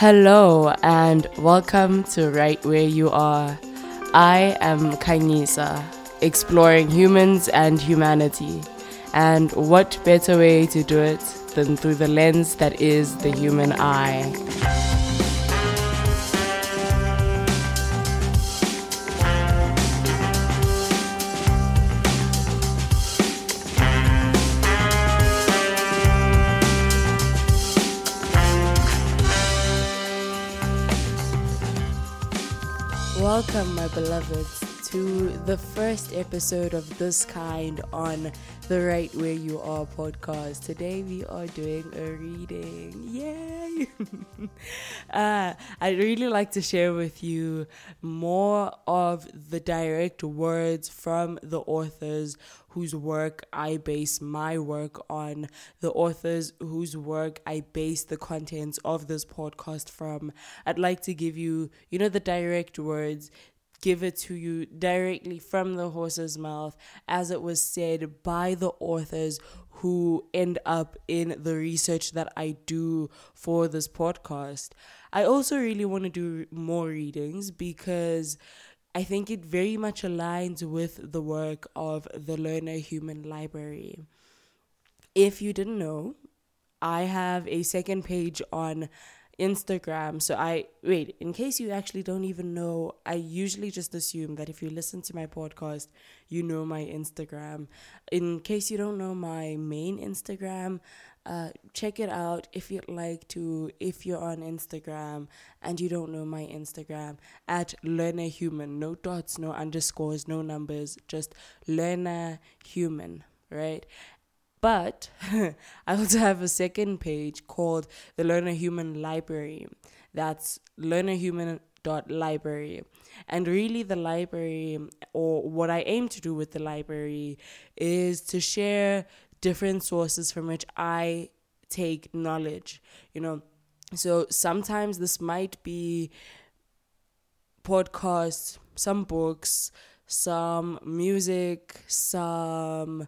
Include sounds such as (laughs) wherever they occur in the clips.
Hello and welcome to Right Where You Are. I am Kainisa, exploring humans and humanity. And what better way to do it than through the lens that is the human eye? The first episode of this kind on the Right Where You Are podcast. Today we are doing a reading. Yay! (laughs) uh, I'd really like to share with you more of the direct words from the authors whose work I base my work on, the authors whose work I base the contents of this podcast from. I'd like to give you, you know, the direct words give it to you directly from the horse's mouth, as it was said by the authors who end up in the research that I do for this podcast. I also really want to do more readings because I think it very much aligns with the work of the Learner Human Library. If you didn't know, I have a second page on Instagram. So I wait, in case you actually don't even know, I usually just assume that if you listen to my podcast, you know my Instagram. In case you don't know my main Instagram, uh, check it out if you'd like to. If you're on Instagram and you don't know my Instagram, at learner human, no dots, no underscores, no numbers, just learner human, right? But (laughs) I also have a second page called the Learner Human Library. That's learnerhuman.library. And really, the library, or what I aim to do with the library, is to share different sources from which I take knowledge. You know, so sometimes this might be podcasts, some books, some music, some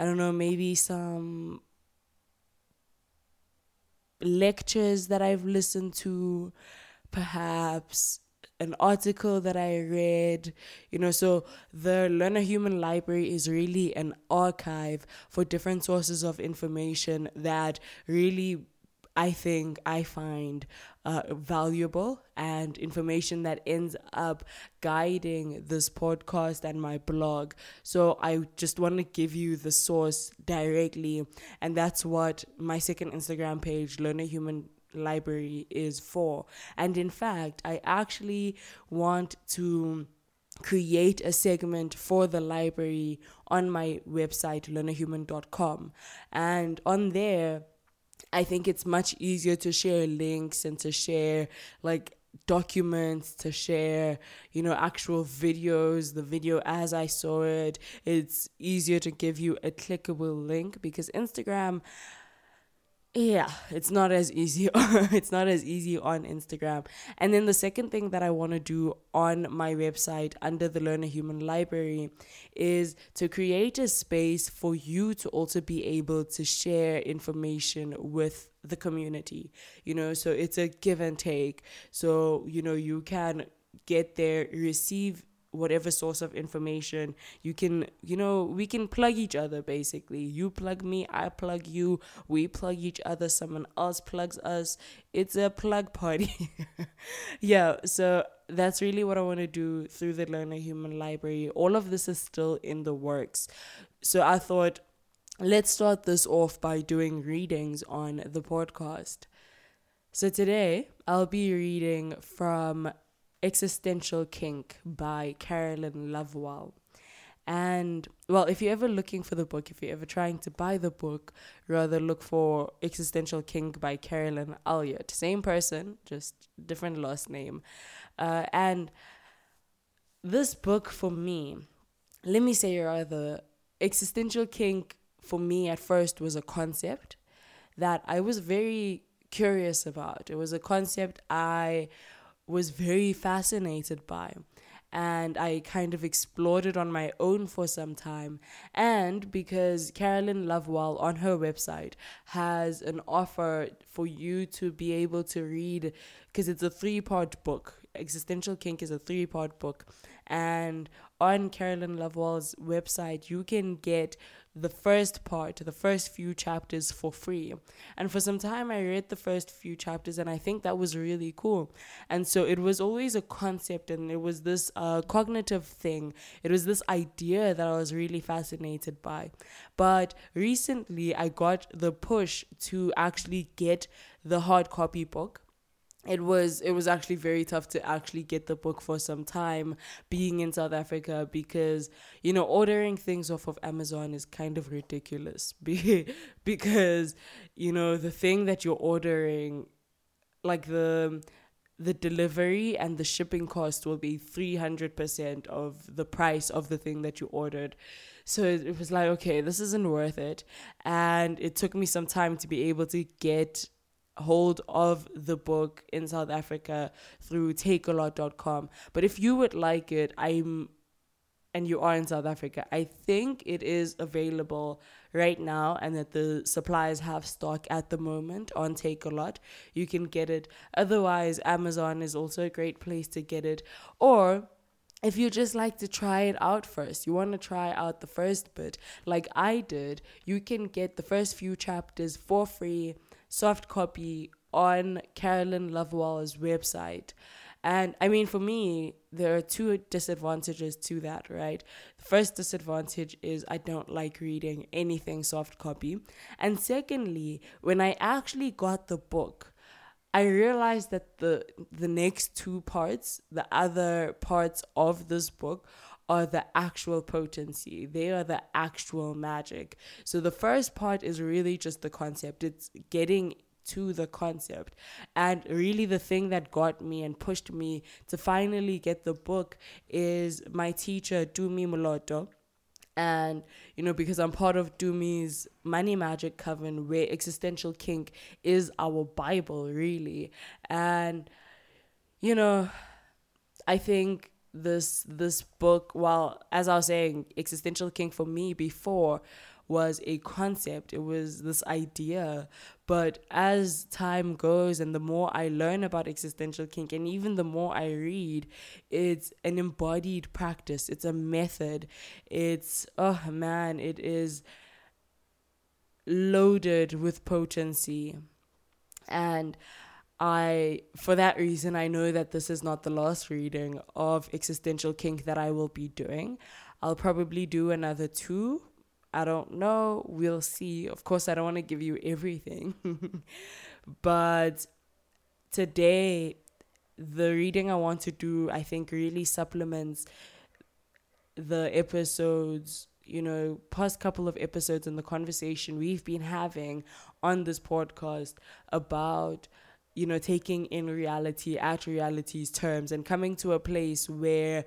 I don't know, maybe some lectures that I've listened to, perhaps an article that I read, you know. So, the Learner Human Library is really an archive for different sources of information that really I think I find uh, valuable and information that ends up guiding this podcast and my blog. So I just want to give you the source directly, and that's what my second Instagram page, Learner Human Library, is for. And in fact, I actually want to create a segment for the library on my website learnerhuman.com and on there I think it's much easier to share links and to share like documents to share you know actual videos the video as i saw it. It's easier to give you a clickable link because instagram yeah it's not as easy (laughs) it's not as easy on instagram. And then the second thing that i want to do on my website under the learner human library is to create a space for you to also be able to share information with the community you know? So it's a give and take. So you know you can get there receive whatever source of information you can you know we can plug each other basically. You plug me i plug you. We plug each other someone else plugs us. It's a plug party. (laughs) Yeah so that's really what i want to do through the learner human library. All of this is still in the works. So i thought let's start this off by doing readings on the podcast. So today i'll be reading from Existential Kink by Carolyn Lovewell. And well, if you're ever looking for the book, if you're ever trying to buy the book, rather look for Existential Kink by Carolyn Elliott. Same person, just different last name. Uh, and this book for me, let me say rather, Existential Kink for me at first was a concept that I was very curious about. It was a concept I was very fascinated by. and I kind of explored it on my own for some time. And because Carolyn Lovewell on her website has an offer for you to be able to read, because it's a three part book. Existential Kink is a three part book. And on Carolyn Lovewell's website, you can get the first part, the first few chapters for free. And for some time, I read the first few chapters, and I think that was really cool. And so it was always a concept, and it was this uh, cognitive thing. It was this idea that I was really fascinated by. But recently, I got the push to actually get the hard copy book it was it was actually very tough to actually get the book for some time being in South Africa because you know ordering things off of Amazon is kind of ridiculous (laughs) because you know the thing that you're ordering like the the delivery and the shipping cost will be 300% of the price of the thing that you ordered. So it was like okay this isn't worth it. And it took me some time to be able to get hold of the book in South Africa through takealot.com. But if you would like it, I'm and you are in South Africa, I think it is available right now and that the suppliers have stock at the moment on Take a Lot. You can get it. Otherwise, Amazon is also a great place to get it. Or if you just like to try it out first, you want to try out the first bit, like I did, you can get the first few chapters for free soft copy on Carolyn Lovewell's website. And I mean, for me, there are two disadvantages to that, right? The first disadvantage is I don't like reading anything soft copy. And secondly, when I actually got the book, I realized that the the next two parts, the other parts of this book, are the actual potency. They are the actual magic. So the first part is really just the concept. It's getting to the concept. And really, the thing that got me and pushed me to finally get the book is my teacher, Dumi Moloto. And, you know, because I'm part of Dumi's Money Magic Coven, where existential kink is our Bible, really. And, you know, I think this this book well as i was saying existential kink for me before was a concept it was this idea but as time goes and the more i learn about existential kink and even the more i read it's an embodied practice it's a method it's oh man it is loaded with potency and I, for that reason, I know that this is not the last reading of Existential Kink that I will be doing. I'll probably do another two. I don't know. We'll see. Of course, I don't want to give you everything. (laughs) but today, the reading I want to do, I think, really supplements the episodes you know, past couple of episodes and the conversation we've been having on this podcast about you know, taking in reality at reality's terms and coming to a place where,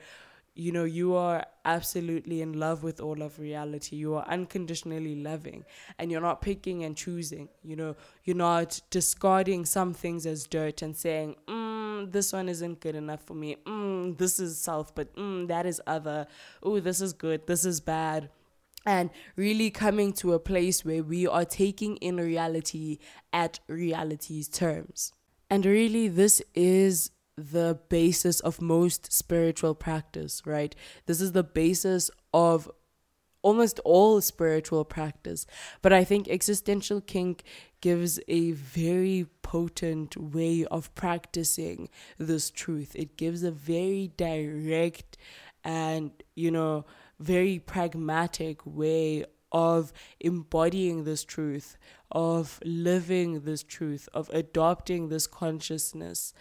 you know, you are absolutely in love with all of reality. You are unconditionally loving and you're not picking and choosing. You know, you're not discarding some things as dirt and saying, mm, this one isn't good enough for me. Mm, this is self, but mm, that is other. Oh, this is good. This is bad and really coming to a place where we are taking in reality at reality's terms. And really, this is the basis of most spiritual practice, right? This is the basis of almost all spiritual practice. But I think existential kink gives a very potent way of practicing this truth. It gives a very direct and, you know, very pragmatic way of embodying this truth, of living this truth, of adopting this consciousness.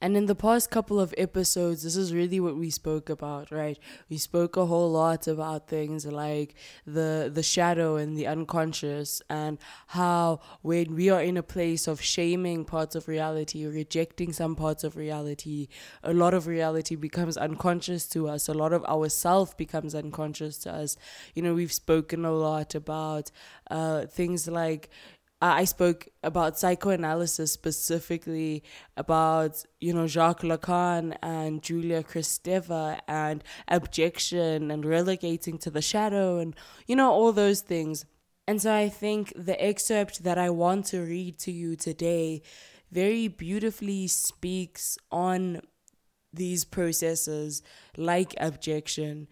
And in the past couple of episodes, this is really what we spoke about, right? We spoke a whole lot about things like the the shadow and the unconscious and how when we are in a place of shaming parts of reality, rejecting some parts of reality, a lot of reality becomes unconscious to us. A lot of our self becomes unconscious to us. You know, we've spoken a lot about uh, things like I spoke about psychoanalysis specifically about, you know, Jacques Lacan and Julia Kristeva and abjection and relegating to the shadow and, you know, all those things. And so I think the excerpt that I want to read to you today very beautifully speaks on these processes like abjection,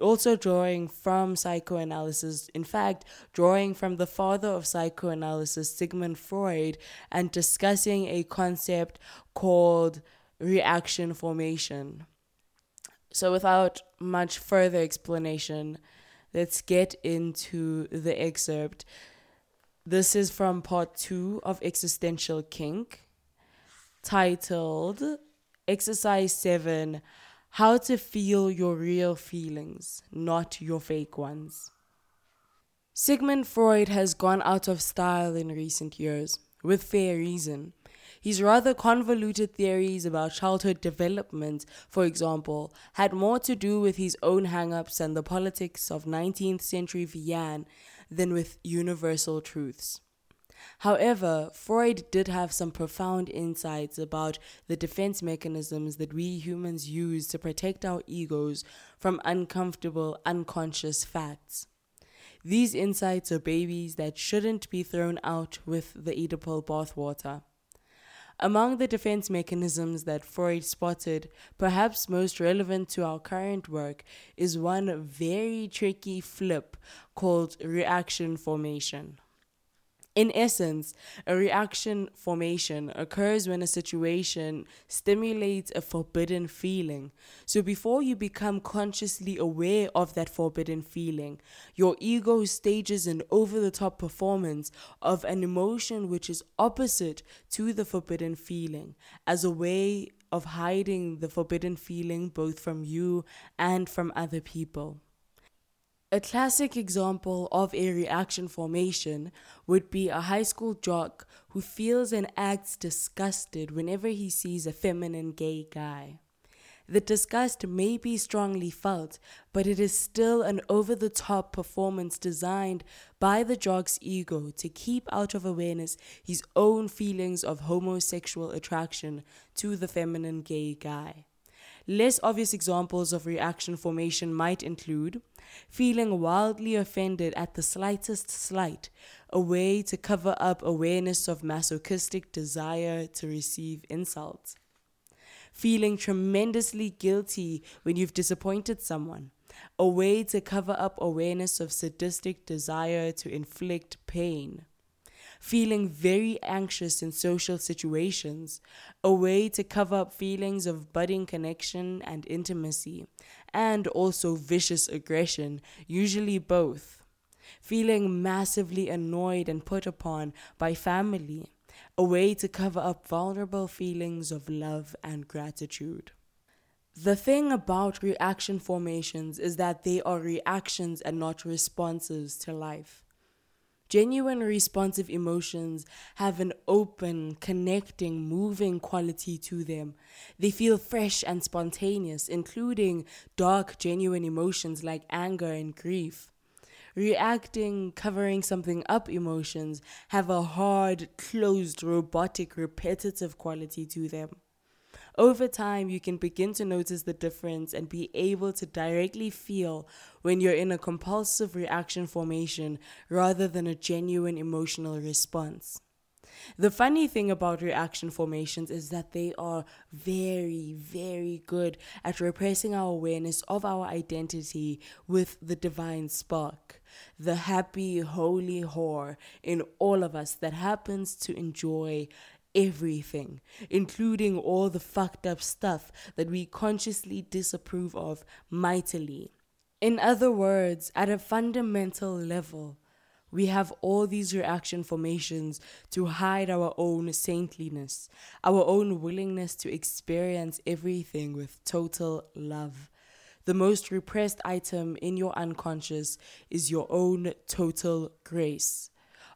also drawing from psychoanalysis, in fact, drawing from the father of psychoanalysis, Sigmund Freud, and discussing a concept called reaction formation. So, without much further explanation, let's get into the excerpt. This is from part two of Existential Kink, titled Exercise 7 How to Feel Your Real Feelings, Not Your Fake Ones. Sigmund Freud has gone out of style in recent years, with fair reason. His rather convoluted theories about childhood development, for example, had more to do with his own hang ups and the politics of 19th century Vienna than with universal truths. However, Freud did have some profound insights about the defense mechanisms that we humans use to protect our egos from uncomfortable, unconscious facts. These insights are babies that shouldn't be thrown out with the Oedipal bathwater. Among the defense mechanisms that Freud spotted, perhaps most relevant to our current work, is one very tricky flip called reaction formation. In essence, a reaction formation occurs when a situation stimulates a forbidden feeling. So, before you become consciously aware of that forbidden feeling, your ego stages an over the top performance of an emotion which is opposite to the forbidden feeling as a way of hiding the forbidden feeling both from you and from other people. A classic example of a reaction formation would be a high school jock who feels and acts disgusted whenever he sees a feminine gay guy. The disgust may be strongly felt, but it is still an over the top performance designed by the jock's ego to keep out of awareness his own feelings of homosexual attraction to the feminine gay guy. Less obvious examples of reaction formation might include feeling wildly offended at the slightest slight, a way to cover up awareness of masochistic desire to receive insults. Feeling tremendously guilty when you've disappointed someone, a way to cover up awareness of sadistic desire to inflict pain feeling very anxious in social situations, a way to cover up feelings of budding connection and intimacy, and also vicious aggression, usually both. Feeling massively annoyed and put upon by family, a way to cover up vulnerable feelings of love and gratitude. The thing about reaction formations is that they are reactions and not responses to life. Genuine responsive emotions have an open, connecting, moving quality to them. They feel fresh and spontaneous, including dark, genuine emotions like anger and grief. Reacting, covering something up emotions have a hard, closed, robotic, repetitive quality to them. Over time, you can begin to notice the difference and be able to directly feel when you're in a compulsive reaction formation rather than a genuine emotional response. The funny thing about reaction formations is that they are very, very good at repressing our awareness of our identity with the divine spark, the happy, holy whore in all of us that happens to enjoy everything, including all the fucked up stuff that we consciously disapprove of mightily. In other words, at a fundamental level, we have all these reaction formations to hide our own saintliness, our own willingness to experience everything with total love. The most repressed item in your unconscious is your own total grace.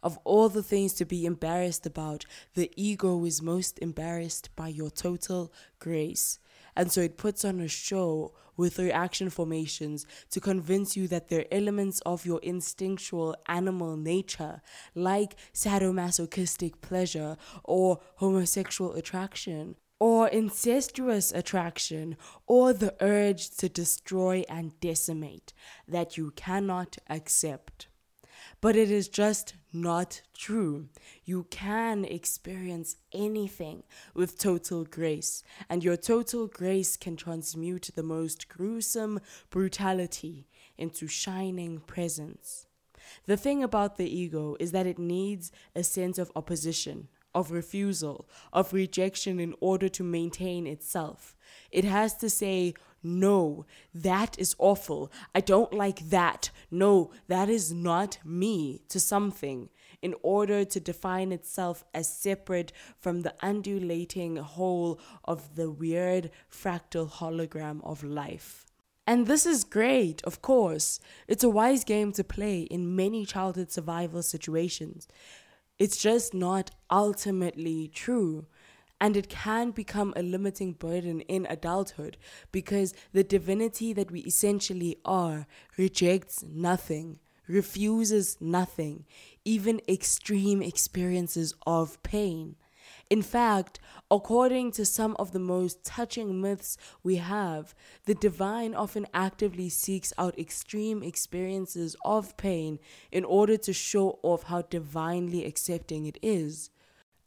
Of all the things to be embarrassed about, the ego is most embarrassed by your total grace. And so it puts on a show with reaction formations to convince you that they're elements of your instinctual animal nature, like sadomasochistic pleasure or homosexual attraction, or incestuous attraction, or the urge to destroy and decimate that you cannot accept. But it is just not true. You can experience anything with total grace, and your total grace can transmute the most gruesome brutality into shining presence. The thing about the ego is that it needs a sense of opposition, of refusal, of rejection in order to maintain itself. It has to say, no, that is awful. I don't like that. No, that is not me to something in order to define itself as separate from the undulating whole of the weird fractal hologram of life. And this is great, of course. It's a wise game to play in many childhood survival situations. It's just not ultimately true and it can become a limiting burden in adulthood because the divinity that we essentially are rejects nothing, refuses nothing, even extreme experiences of pain. In fact, according to some of the most touching myths we have, the divine often actively seeks out extreme experiences of pain in order to show off how divinely accepting it is.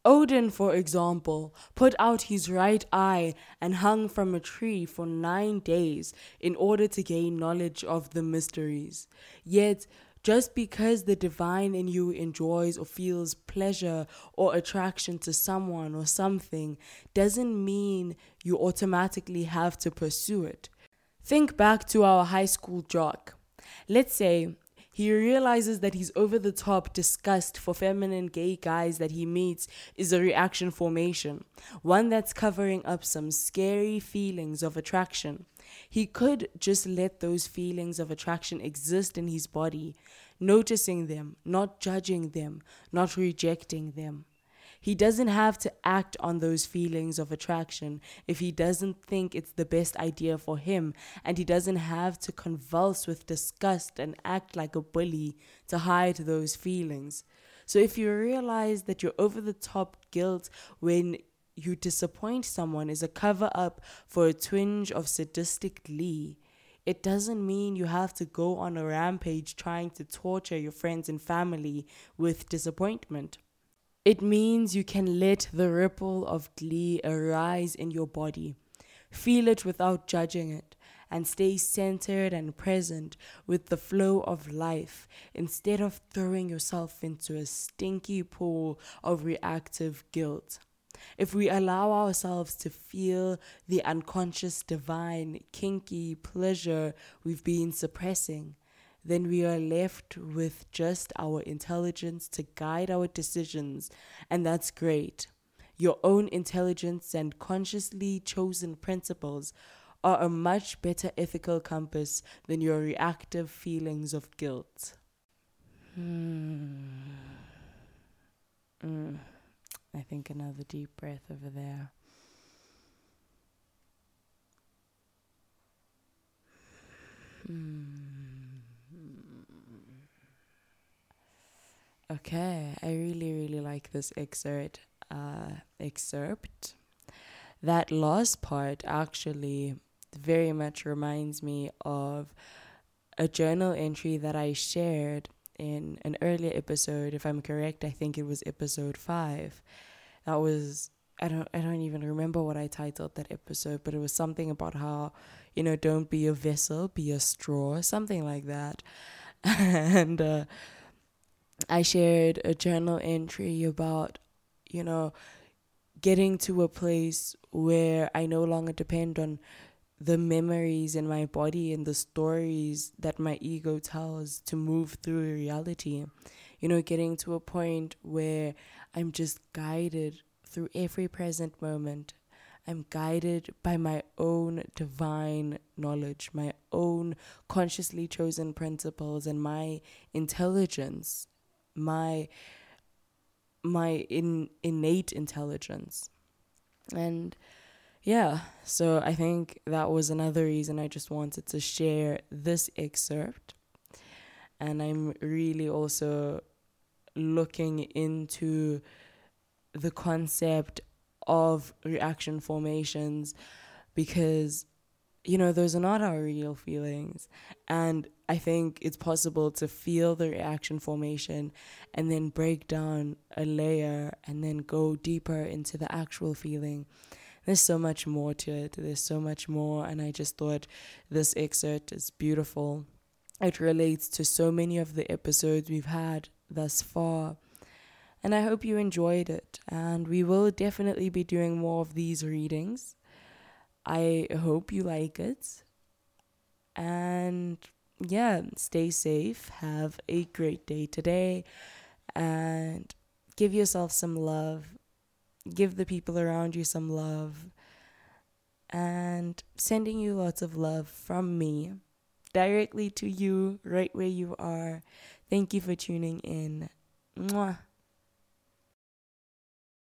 Odin, for example, put out his right eye and hung from a tree for nine days in order to gain knowledge of the mysteries. Yet, just because the divine in you enjoys or feels pleasure or attraction to someone or something doesn't mean you automatically have to pursue it. Think back to our high school jock. Let's say he realizes that his over the top disgust for feminine gay guys that he meets is a reaction formation, one that's covering up some scary feelings of attraction. He could just let those feelings of attraction exist in his body, noticing them, not judging them, not rejecting them. He doesn't have to act on those feelings of attraction if he doesn't think it's the best idea for him, and he doesn't have to convulse with disgust and act like a bully to hide those feelings. So if you realize that your over the top guilt when you disappoint someone is a cover up for a twinge of sadistic glee, it doesn't mean you have to go on a rampage trying to torture your friends and family with disappointment. It means you can let the ripple of glee arise in your body, feel it without judging it, and stay centered and present with the flow of life instead of throwing yourself into a stinky pool of reactive guilt. If we allow ourselves to feel the unconscious divine, kinky pleasure we've been suppressing, then we are left with just our intelligence to guide our decisions, and that's great. Your own intelligence and consciously chosen principles are a much better ethical compass than your reactive feelings of guilt. Hmm. Mm. I think another deep breath over there. Hmm. Okay, I really, really like this excerpt. Uh, excerpt. That last part actually very much reminds me of a journal entry that I shared in an earlier episode. If I'm correct, I think it was episode five. That was I don't I don't even remember what I titled that episode, but it was something about how you know don't be a vessel, be a straw, something like that. (laughs) and uh, I shared a journal entry about, you know, getting to a place where I no longer depend on the memories in my body and the stories that my ego tells to move through reality. You know, getting to a point where I'm just guided through every present moment. I'm guided by my own divine knowledge, my own consciously chosen principles, and my intelligence my my in, innate intelligence and yeah, so I think that was another reason I just wanted to share this excerpt. And I'm really also looking into the concept of reaction formations because you know those are not our real feelings. And i think it's possible to feel the reaction formation and then break down a layer and then go deeper into the actual feeling. There's so much more to it. There's so much more. And i just thought this excerpt is beautiful. It relates to so many of the episodes we've had thus far. And I hope you enjoyed it. And we will definitely be doing more of these readings. I hope you like it. And yeah, stay safe. Have a great day today. And give yourself some love. Give the people around you some love. And sending you lots of love from me directly to you, right where you are. Thank you for tuning in. Mwah.